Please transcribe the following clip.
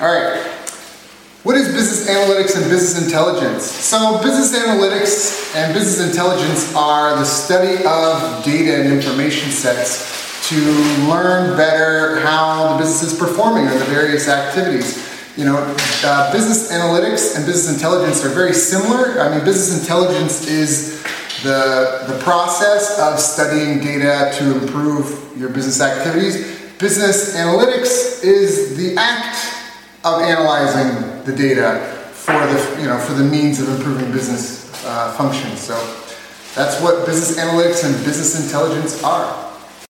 All right. What is business analytics and business intelligence? So, business analytics and business intelligence are the study of data and information sets to learn better how the business is performing or the various activities. You know, uh, business analytics and business intelligence are very similar. I mean, business intelligence is the, the process of studying data to improve your business activities. Business analytics is the act of analyzing the data for the you know for the means of improving business uh, functions. So that's what business analytics and business intelligence are.